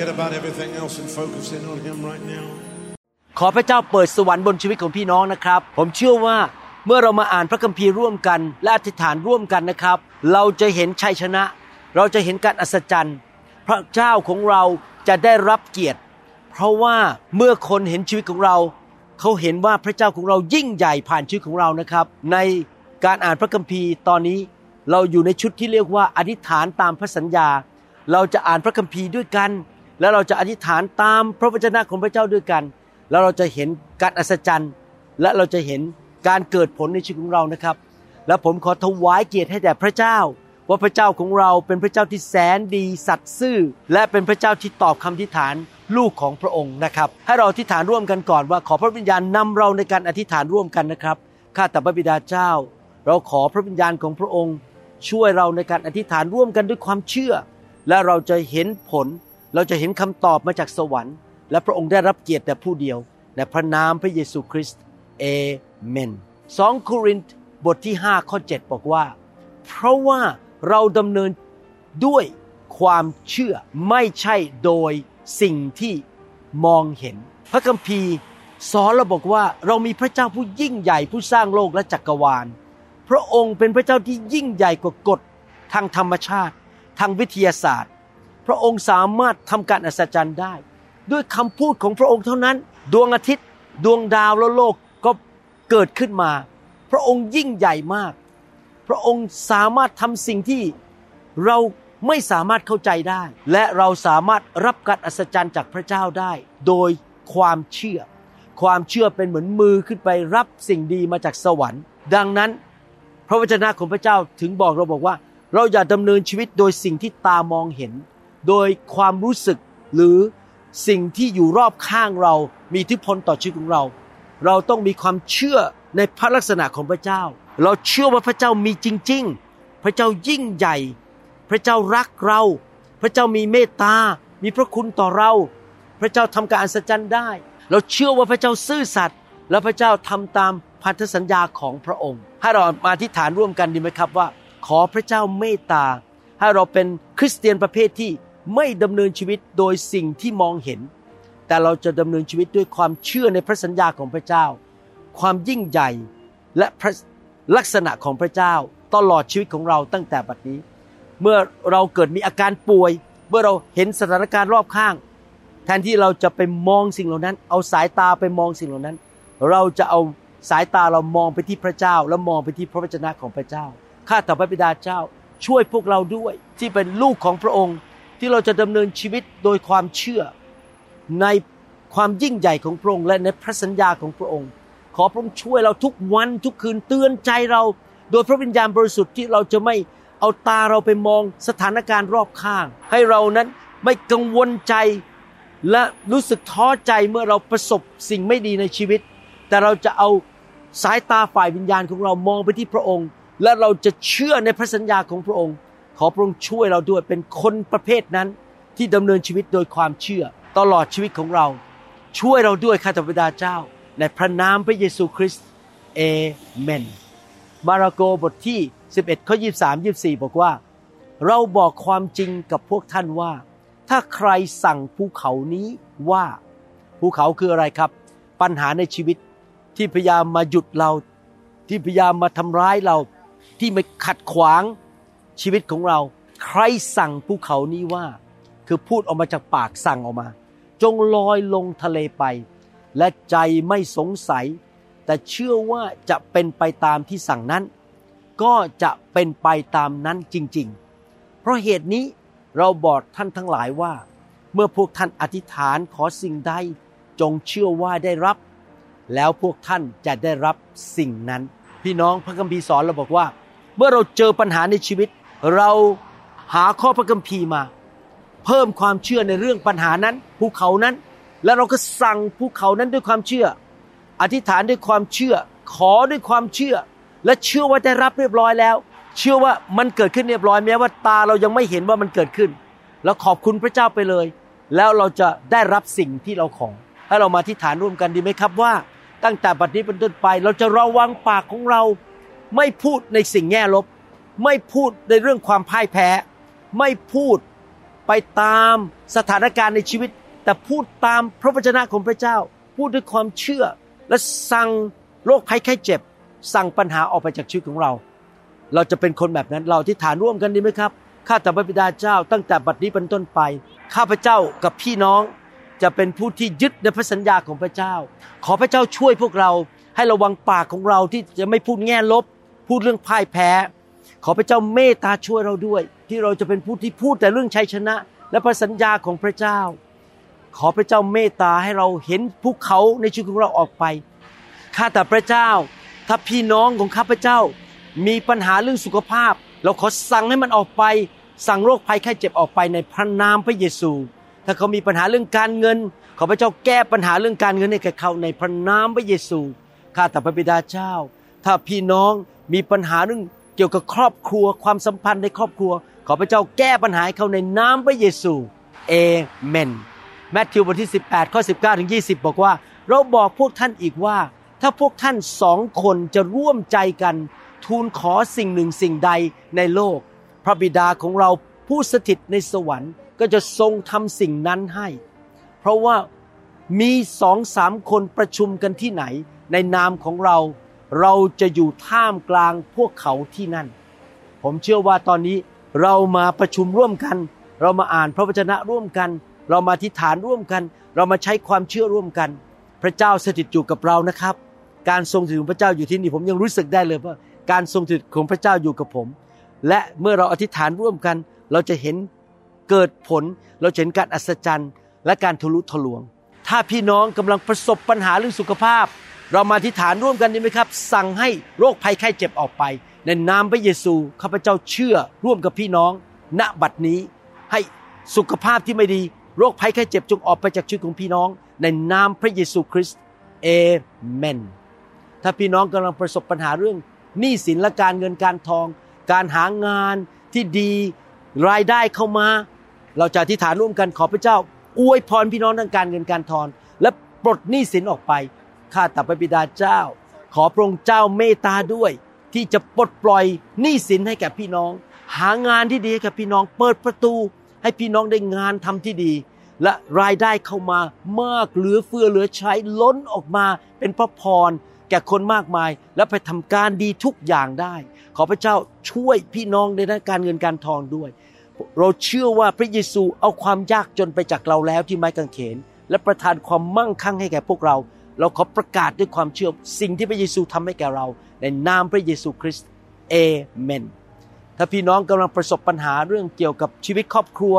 forget about everything else and focus in on Him right now. ขอพระเจ้าเปิดสวรรค์บนชีวิตของพี่น้องนะครับ ผมเชื่อว่าเมื่อเรามาอ่านพระคัมภีร์ร่วมกัน และอธิษฐานร่วมกันนะครับ เราจะเห็นชัยชนะ เราจะเห็นการอัศจรรย์ พระเจ้าของเราจะได้รับเกียรติ เพราะว่าเมื่อคนเห็นชีวิตของเรา เขาเห็นว่าพระเจ้าของเรายิ่งใหญ่ผ่านชีวิตของเรานะครับ ในการอ่านพระคัมภีร์ตอนนี้เราอยู่ในชุดที่เรียกว่าอธิษฐานตามพระสัญญา เราจะอ่านพระคัมภีร์ด้วยกัน แล้วเราจะอธิษฐานตามพระวจนะของพระเจ้าด้วยกัน แล้วเราจะเห็นการอัศจรรย์ และเราจะเห็นการเกิดผลในชีวิตของเรานะครับ และผมขอถวายเกียรติให้แด่พระเจ้า ว่าพระเจ้าของเราเป็นพระเจ้าที่แสนดีสัตย์ซื่อ และเป็นพระเจ้าที่ตอบคำอธิษฐานลูกของพระองค์นะครับ ให้เราอธิษฐานร่วมกันก่อนว่าขอพระวิญญาณนำเราในการอธิษฐานร่วมกันนะครับข้าแต่พระบิดาเจ้า เราขอพระวิญญาณของพระองค์ ช่วยเราในการอธิษฐานร่วมกันด้วยความเชื่อ และเราจะเห็นผล เราจะเห็นคำตอบมาจากสวรรค์ และพระองค์ได้รับเกียรติแต่ผู้เดียวในพระนามพระเยซูคริสต์เอเมน2โครินธ์บทที่5ข้อ7บอกว่า เพราะว่าเราดำเนินด้วยความเชื่อไม่ใช่โดยสิ่งที่มองเห็น พระคัมภีร์สอนเราบอกว่าเรามีพระเจ้าผู้ยิ่งใหญ่ผู้สร้างโลกและจักรวาล พระองค์เป็นพระเจ้าที่ยิ่งใหญ่กว่ากฎทางธรรมชาติ ทางวิทยาศาสตร์ พระองค์สามารถทำการอัศจรรย์ได้ ด้วยคำพูดของพระองค์เท่านั้น ดวงอาทิตย์ ดวงดาวและโลกก็เกิดขึ้นมา พระองค์ยิ่งใหญ่มาก พระองค์สามารถทำสิ่งที่เราไม่สามารถเข้าใจได้ และเราสามารถรับการอัศจรรย์จากพระเจ้าได้ โดยความเชื่อ ความเชื่อเป็นเหมือนมือขึ้นไปรับสิ่งดีมาจากสวรรค์ ดังนั้นพระวจนะของพระเจ้าถึงบอกเราบอกว่า เราอย่าดำเนินชีวิตโดยสิ่งที่ตามองเห็น โดยความรู้สึกหรือสิ่งที่อยู่รอบข้างเรามีอิทธิพลต่อชีวิตของเรา เราต้องมีความเชื่อในพระลักษณะของพระเจ้า เราเชื่อว่าพระเจ้ามีจริง ๆ พระเจ้ายิ่งใหญ่ พระเจ้ารักเรา พระเจ้ามีเมตตา มีพระคุณต่อเรา พระเจ้าทำการอัศจรรย์ได้ เราเชื่อว่าพระเจ้าซื่อสัตย์และพระเจ้าทำตามพันธสัญญาของพระองค์ ให้เรามาอธิษฐานร่วมกันดีไหมครับว่า ขอพระเจ้าเมตตา ให้เราเป็นคริสเตียนประเภทที่ ไม่ดำเนินชีวิตโดยสิ่งที่มองเห็น แต่เราจะดำเนินชีวิตด้วยความเชื่อในพระสัญญาของพระเจ้า ความยิ่งใหญ่และพระลักษณะของพระเจ้าตลอดชีวิตของเราตั้งแต่บัดนี้ เมื่อเราเกิดมีอาการป่วย เมื่อเราเห็นสถานการณ์รอบข้าง แทนที่เราจะไปมองสิ่งเหล่านั้น เอาสายตาไปมองสิ่งเหล่านั้น เราจะเอาสายตาเรามองไปที่พระเจ้า แล้วมองไปที่พระวจนะของพระเจ้าข้าแต่พระบิดาเจ้า ช่วยพวกเราด้วยที่เป็นลูกของพระองค์ ที่เราจะดำเนินชีวิตโดยความเชื่อ ในความยิ่งใหญ่ของพระองค์และในพระสัญญาของพระองค์ ขอพระองค์ช่วยเราทุกวันทุกคืนเตือนใจเรา โดยพระวิญญาณบริสุทธิ์ที่เราจะไม่เอาตาเราไปมองสถานการณ์รอบข้าง ให้เรานั้นไม่กังวลใจ และรู้สึกท้อใจเมื่อเราประสบสิ่งไม่ดีในชีวิต แต่เราจะเอาสายตาฝ่ายวิญญาณของเรามองไปที่พระองค์ และเราจะเชื่อในพระสัญญาของพระองค์ ขอพระองค์ช่วยเราด้วยเป็นคนประเภทนั้นที่ดำเนินชีวิตโดยความเชื่อ ตลอดชีวิตของเรา ช่วยเราด้วยข้าแต่พระบิดาเจ้า ในพระนามพระเยซูคริสต์เอเมน มาระโกบทที่ 11ข้อ23 24 บอกว่า เราบอกความจริงกับพวกท่านว่า ถ้าใครสั่งภูเขานี้ว่าภูเขาคืออะไรครับ ปัญหาในชีวิตที่พยายามมาหยุดเรา ที่พยายามมาทำร้ายเรา ที่มาขัดขวาง ชีวิตของเรา ใครสั่งภูเขานี้ว่า คือพูดออกมาจากปากสั่งออกมา จงลอยลงทะเลไป และใจไม่สงสัย แต่เชื่อว่าจะเป็นไปตามที่สั่งนั้น ก็จะเป็นไปตามนั้นจริง ๆ เพราะเหตุนี้เราบอกท่านทั้งหลายว่า เมื่อพวกท่านอธิษฐานขอสิ่งใดจงเชื่อว่าได้รับ แล้วพวกท่านจะได้รับสิ่งนั้น พี่น้องพระคัมภีร์สอนเราบอกว่า เมื่อเราเจอปัญหาในชีวิต เราหาข้อพระคัมภีร์มา เพิ่มความเชื่อในเรื่องปัญหานั้นภูเขานั้น แล้วเราก็สั่งภูเขานั้นด้วยความเชื่อ อธิษฐานด้วยความเชื่อ ขอด้วยความเชื่อ และเชื่อว่าได้รับเรียบร้อยแล้ว เชื่อว่ามันเกิดขึ้นเรียบร้อยแม้ว่าตาเรายังไม่เห็นว่ามันเกิดขึ้น แล้วขอบคุณพระเจ้าไปเลย แล้วเราจะได้รับสิ่งที่เราขอให้เรามาที่ฐานร่วมกันดีไหมครับว่า ตั้งแต่บัดนี้เป็นต้นไป เราจะระวังปากของเราไม่พูดในสิ่งแง่ลบ ไม่พูดในเรื่องความพ่ายแพ้ ไม่พูดไปตามสถานการณ์ในชีวิต แต่พูดตามพระวจนะของพระเจ้า พูดด้วยความเชื่อ และสั่งโรคภัยไข้เจ็บ สั่งปัญหาออกไปจากชีวิตของเรา เราจะเป็นคนแบบนั้นเราที่ฐานร่วมกันดีไหมครับข้าแต่พระบิดาเจ้าตั้งแต่บัดนี้เป็นต้นไป ข้าพระเจ้ากับพี่น้องจะเป็นผู้ที่ยึดในพระสัญญาของพระเจ้า ขอพระเจ้าช่วยพวกเราให้ระวังปากของเราที่จะไม่พูดแง่ลบ พูดเรื่องพ่ายแพ้ ขอพระเจ้าเมตตาช่วยเราด้วย ที่เราจะเป็นผู้ที่พูดแต่เรื่องชัยชนะ และพระสัญญาของพระเจ้า ขอพระเจ้าเมตตาให้เราเห็นภูเขาในชีวิตของเราออกไปข้าแต่พระเจ้า ถ้าพี่น้องของข้าพเจ้า มีปัญหาเรื่องสุขภาพ เราขอสั่งให้มันออกไป สั่งโรคภัยไข้เจ็บออกไปในพระนามพระเยซู ถ้าเขามีปัญหาเรื่องการเงิน ขอพระเจ้าแก้ปัญหาเรื่องการเงินให้แก่เขาในพระนามพระเยซูข้าแต่พระบิดาเจ้า ถ้าพี่น้องมีปัญหาเรื่อง กี่ยวกับครอบครัวความสัมพันธ์ในครอบครัว ขอพระเจ้าแก้ปัญหาให้เขาในนามพระเยซูเอเมนแมทธิวบทที่ 18ข้อ19ถึง20 บอกว่า เราบอกพวกท่านอีกว่า ถ้าพวกท่านสองคนจะร่วมใจกัน ทูลขอสิ่งหนึ่งสิ่งใดในโลก พระบิดาของเราผู้สถิตในสวรรค์ก็จะทรงทำสิ่งนั้นให้ เพราะว่ามีสองสามคนประชุมกันที่ไหน ในนามของเรา เราจะอยู่ท่ามกลางพวกเขาที่นั่น ผมเชื่อว่าตอนนี้เรามาประชุมร่วมกัน เรามาอ่านพระวจนะร่วมกัน เรามาทิฏฐานร่วมกัน เรามาใช้ความเชื่อร่วมกัน พระเจ้าสถิตอยู่กับเรานะครับ การทรงสถิตของพระเจ้าอยู่ที่นี่ผมยังรู้สึกได้เลยว่าการทรงสถิตของพระเจ้าอยู่กับผม และเมื่อเราอธิษฐานร่วมกัน เราจะเห็นเกิดผล เราเห็นการอัศจรรย์ และการทะลุทะลวง ถ้าพี่น้องกำลังประสบปัญหาเรื่องสุขภาพ เรามาอธิษฐานร่วมกันดีไหมครับ สั่งให้โรคภัยไข้เจ็บออกไป ในนามพระเยซูข้าพเจ้าเชื่อร่วมกับพี่น้อง ณบัดนี้ ให้สุขภาพที่ไม่ดี โรคภัยไข้เจ็บจงออกไปจากชีวิตของพี่น้อง ในนามพระเยซูคริสต์เอเมนถ้าพี่น้องกำลังประสบปัญหาเรื่องหนี้สินและการเงินการทอง การหางานที่ดีรายได้เข้ามา เราจะอธิษฐานร่วมกันขอพระเจ้า อวยพรพี่น้องทางการเงินการทองและปลดหนี้สินออกไป ข้าแต่พระบิดาเจ้า ขอพระองค์เจ้าเมตตาด้วย ที่จะปลดปล่อยหนี้สินให้แก่พี่น้อง หางานที่ดีให้กับพี่น้องเปิดประตู ให้พี่น้องได้งานทำที่ดี และรายได้เข้ามามากเหลือเฟือเหลือใช้ล้นออกมาเป็นพระพรแก่คนมากมาย และไปทำการดีทุกอย่างได้ ขอพระเจ้าช่วยพี่น้องในด้านการเงินการทองด้วย เราเชื่อว่าพระเยซูเอาความยากจนไปจากเราแล้วที่ไม้กางเขน และประทานความมั่งคั่งให้แก่พวกเรา เราขอประกาศด้วยความเชื่อสิ่งที่พระเยซูทำให้แก่เรา ในนามพระเยซูคริสต์เอเมน ถ้าพี่น้องกำลังประสบปัญหาเรื่องเกี่ยวกับชีวิตครอบครัว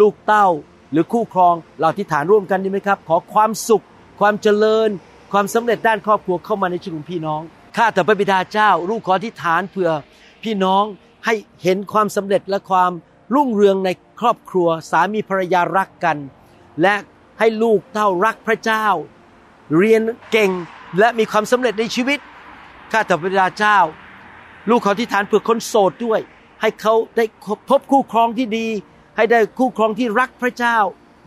ลูกเต้าหรือคู่ครองเราที่ฐานร่วมกันดีไหมครับ ขอความสุข ความเจริญ ความสำเร็จด้านครอบครัวเข้ามาในชีวิตของพี่น้องข้าแต่พระบิดาเจ้า ลูกขอที่ฐานเผื่อพี่น้องให้เห็นความสำเร็จและความรุ่งเรืองในครอบครัวสามีภรรยารักกัน และให้ลูกเต้ารักพระเจ้า เรียนเก่งและมีความสำเร็จในชีวิต ข้าแต่พระบิดาเจ้า ลูกขอที่ฐานเผื่อคนโสดด้วย ให้เขาได้พบคู่ครองที่ดี ให้ได้คู่ครองที่รักพระเจ้า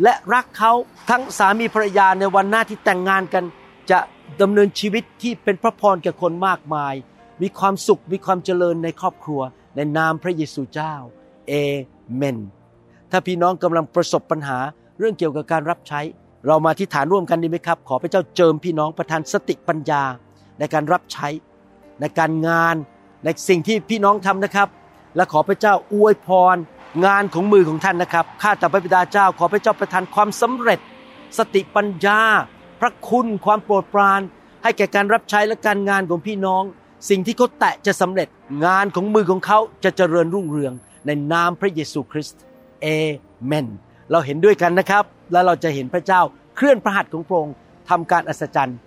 และรักเขาทั้งสามีภรรยาในวันหน้าที่แต่งงานกัน จะดำเนินชีวิตที่เป็นพระพรแก่คนมากมาย มีความสุขมีความเจริญในครอบครัว ในนามพระเยซูเจ้าเอเมนถ้าพี่น้องกำลังประสบปัญหาเรื่องเกี่ยวกับการรับใช้ เรามาที่ฐานร่วมกันดีไหมครับ ขอพระเจ้าเจิมพี่น้องประทานสติปัญญาในการรับใช้ ในการงานในสิ่งที่พี่น้องทำนะครับ และขอพระเจ้าอวยพรงานของมือของท่านนะครับข้าแต่พระบิดาเจ้า ขอพระเจ้าประทานความสำเร็จ สติปัญญา พระคุณความโปรดปราน ให้แก่การรับใช้และการงานของพี่น้อง สิ่งที่เขาแตะจะสำเร็จ งานของมือของเขาจะเจริญรุ่งเรืองในนามพระเยซูคริสต์เอเมน เราเห็นด้วยกันนะครับ และเราจะเห็นพระเจ้าเคลื่อนพระหัตถ์ของพระองค์ทำการอัศจรรย์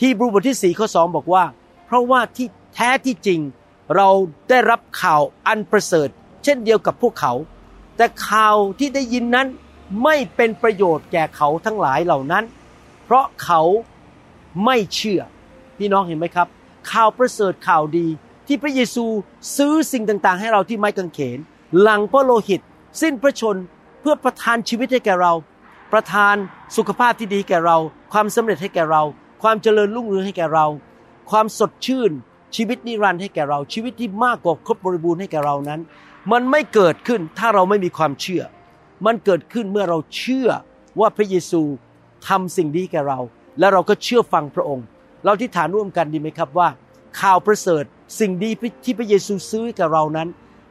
ฮีบรูบทที่สี่ข้อสองบอกว่า เพราะว่าที่แท้ที่จริงเราได้รับข่าวอันประเสริฐ เช่นเดียวกับพวกเขา แต่ข่าวที่ได้ยินนั้นไม่เป็นประโยชน์แก่เขาทั้งหลายเหล่านั้น เพราะเขาไม่เชื่อ พี่น้องเห็นไหมครับ ข่าวประเสริฐข่าวดี ที่พระเยซูซื้อสิ่งต่างๆ ให้เราที่ไม้กางเขน หลังพระโลหิต สิ้นพระชนเพื่อประทานชีวิตให้แก่เรา ประทานสุขภาพที่ดีแก่เรา ความสำเร็จให้แก่เรา ความเจริญรุ่งเรืองให้แก่เรา ความสดชื่น ชีวิตนิรันดร์ให้แก่เรา ชีวิตที่มากกว่าครบบริบูรณ์ให้แก่เรานั้น มันไม่เกิดขึ้นถ้าเราไม่มีความเชื่อ มันเกิดขึ้นเมื่อเราเชื่อว่าพระเยซูทำสิ่งดีแก่เรา และเราก็เชื่อฟังพระองค์ เราที่ฐานร่วมกันดีไหมครับว่า ข่าวประเสริฐสิ่งดีที่พระเยซูซื้อให้กับเรานั้น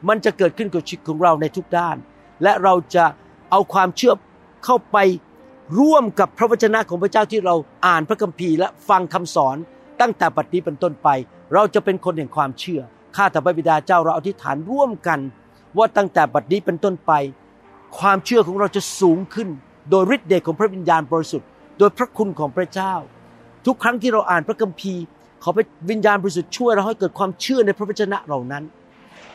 มันจะเกิดขึ้นกับชีวิตของเราในทุกด้าน และเราจะเอาความเชื่อ เข้าไปร่วมกับพระวจนะของพระเจ้าที่เราอ่านพระคัมภีร์และฟังคำสอนตั้งแต่ปัจจุบันเป็นต้นไป เราจะเป็นคนแห่งความเชื่อ ข้าแต่พระบิดาเจ้าเราอธิษฐานร่วมกัน ว่าตั้งแต่บัดนี้เป็นต้นไป ความเชื่อของเราจะสูงขึ้น โดยฤทธิ์เดชของพระวิญญาณบริสุทธิ์โดยพระคุณของพระเจ้า ทุกครั้งที่เราอ่านพระคัมภีร์ ขอพระวิญญาณบริสุทธิ์ช่วยเราให้เกิดความเชื่อในพระวจนะเหล่านั้น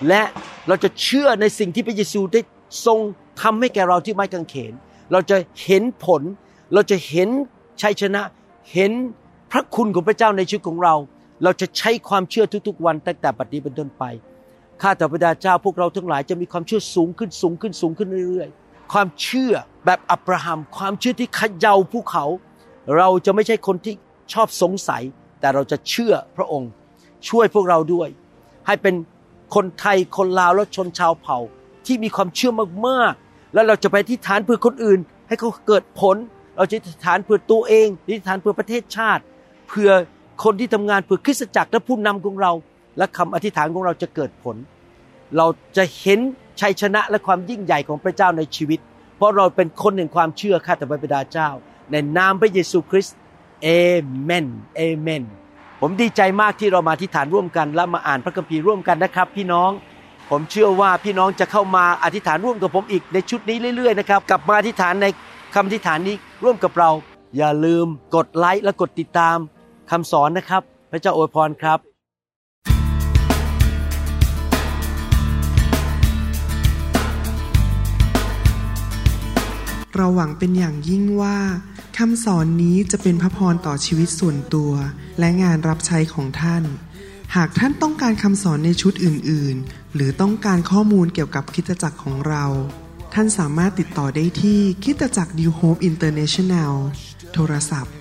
และเราจะเชื่อในสิ่งที่พระเยซูได้ทรงทำให้แก่เราที่ไม้กางเขน เราจะเห็นผล เราจะเห็นชัยชนะ เห็นพระคุณของพระเจ้าในชีวิตของเรา เราจะใช้ความเชื่อทุกๆวันตั้งแต่บัดนี้เป็นต้นไป ข้าแต่พระดาเจ้าพวกเราทั้งหลายจะมีความเชื่อสูงขึ้นสูงขึ้นสูงขึ้นเรื่อยๆ ความเชื่อแบบอับราฮัม ความเชื่อที่ขย่าภูเขา เราจะไม่ใช่คนที่ชอบสงสัย แต่เราจะเชื่อพระองค์ ช่วยพวกเราด้วย ให้เป็นคนไทยคนลาวและชนชาวเผ่าที่มีความเชื่อมากๆ แล้วเราจะไปที่ฐานเพื่อคนอื่น ให้เขาเกิดผล เราจะที่ฐานเพื่อตัวเองที่ฐานเพื่อประเทศชาติ เพื่อคนที่ทำงานเพื่อคริสตจักรและผู้นำของเรา และคำอธิษฐานของเราจะเกิดผล เราจะเห็นชัยชนะและความยิ่งใหญ่ของพระเจ้าในชีวิต เพราะเราเป็นคนแห่งความเชื่อข้าแต่พระบิดาเจ้า ในนามพระเยซูคริสต์เอเมนเอเมนผมดีใจมากที่เรามาที่ฐานร่วมกัน และมาอ่านพระคัมภีร์ร่วมกันนะครับ พี่น้อง ผมเชื่อว่าพี่น้องจะเข้ามาอธิษฐานร่วมกับผมอีกในชุดนี้เรื่อยๆนะครับกลับมาอธิษฐานในคำอธิษฐานนี้ร่วมกับเรา อย่าลืมกดไลค์และกดติดตามคำสอนนะครับ พระเจ้าอวยพรครับเราหวังเป็นอย่างยิ่งว่าคำสอนนี้จะเป็นพระพรต่อชีวิตส่วนตัว และงานรับใช้ของท่าน หากท่านต้องการคำสอนในชุดอื่น ๆ หรือต้องการข้อมูลเกี่ยวกับคริสตจักรของเรา ท่านสามารถติดต่อได้ที่คริสตจักร New Hope International โทรศัพท์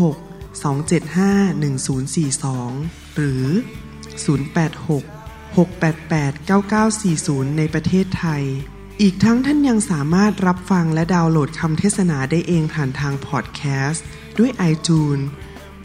206 275 1042 หรือ 086 688 9940 ในประเทศไทย อีกทั้งท่านยังสามารถรับฟังและดาวน์โหลดคำเทศนาได้เองผ่านทางพอดแคสต์ด้วย iTunes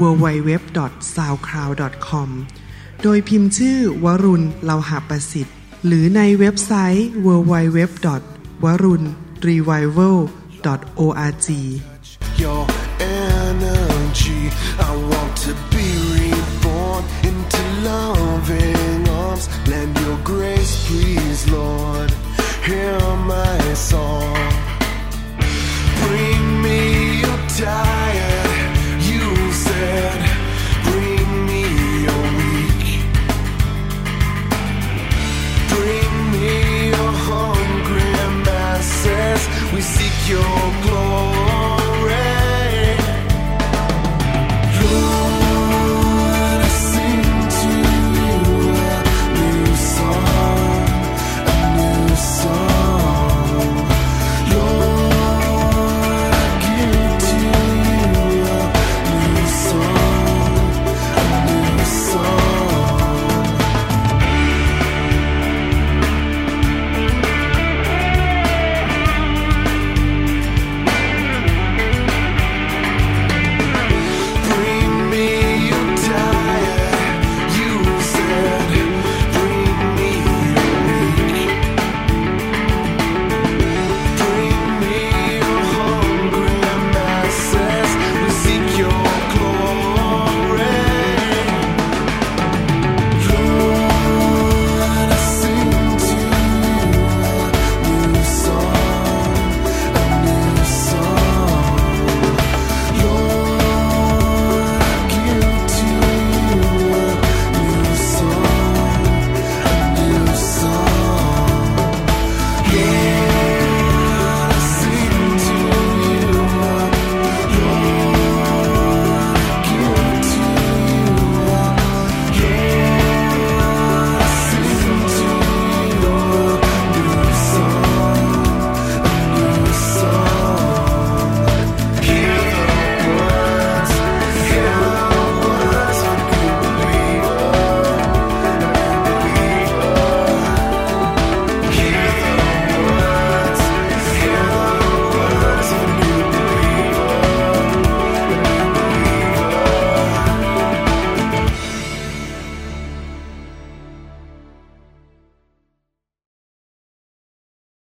www.soundcloud.com โดยพิมพ์ชื่อวรุณเลาหะประสิทธิ์ หรือในเว็บไซต์ www.warunrevival.org your energy. I want to be reborn into loving arms. Lend your grace, please, Lord. Hear my song. Bring me your tired, you head